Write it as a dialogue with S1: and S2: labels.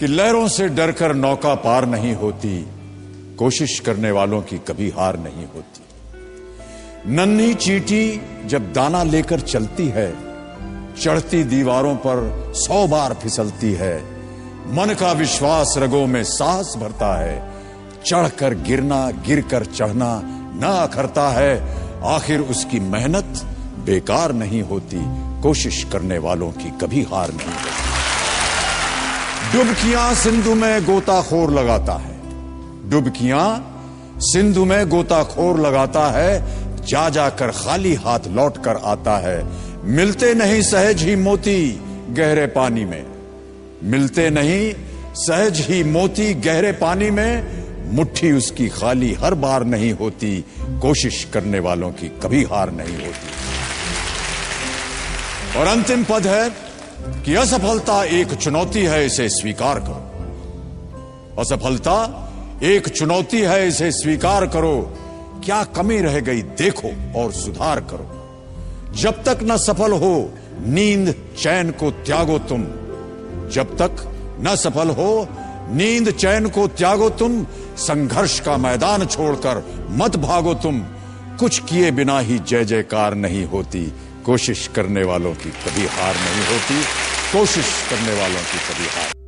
S1: कि लहरों से डरकर नौका पार नहीं होती, कोशिश करने वालों की कभी हार नहीं होती। नन्ही चीटी जब दाना लेकर चलती है, चढ़ती दीवारों पर सौ बार फिसलती है, मन का विश्वास रगों में साहस भरता है, चढ़कर गिरना, गिरकर चढ़ना न अखरता है, आखिर उसकी मेहनत बेकार नहीं होती, कोशिश करने वालों की कभी हार नहीं होती। डुबकियाँ सिंधु में गोताखोर लगाता है। डुबकियाँ सिंधु में गोताखोर लगाता है, जा जाकर खाली हाथ लौट कर आता है। मिलते नहीं सहज ही मोती गहरे पानी में। मिलते नहीं सहज ही मोती गहरे पानी में, मुट्ठी उसकी खाली हर बार नहीं होती, कोशिश करने वालों की कभी हार नहीं होती। और अंतिम पद है कि असफलता एक चुनौती है, इसे स्वीकार करो। असफलता एक चुनौती है, इसे स्वीकार करो। क्या कमी रह गई, देखो और सुधार करो। जब तक न सफल हो, नींद चैन को त्यागो तुम। जब तक न सफल हो, नींद चैन को त्यागो तुम। संघर्ष का मैदान छोड़कर मत भागो तुम। कुछ किए बिना ही जय जयकार नहीं होती। कोशिश करने वालों की कभी हार नहीं होती कोशिश करने वालों की कभी हार।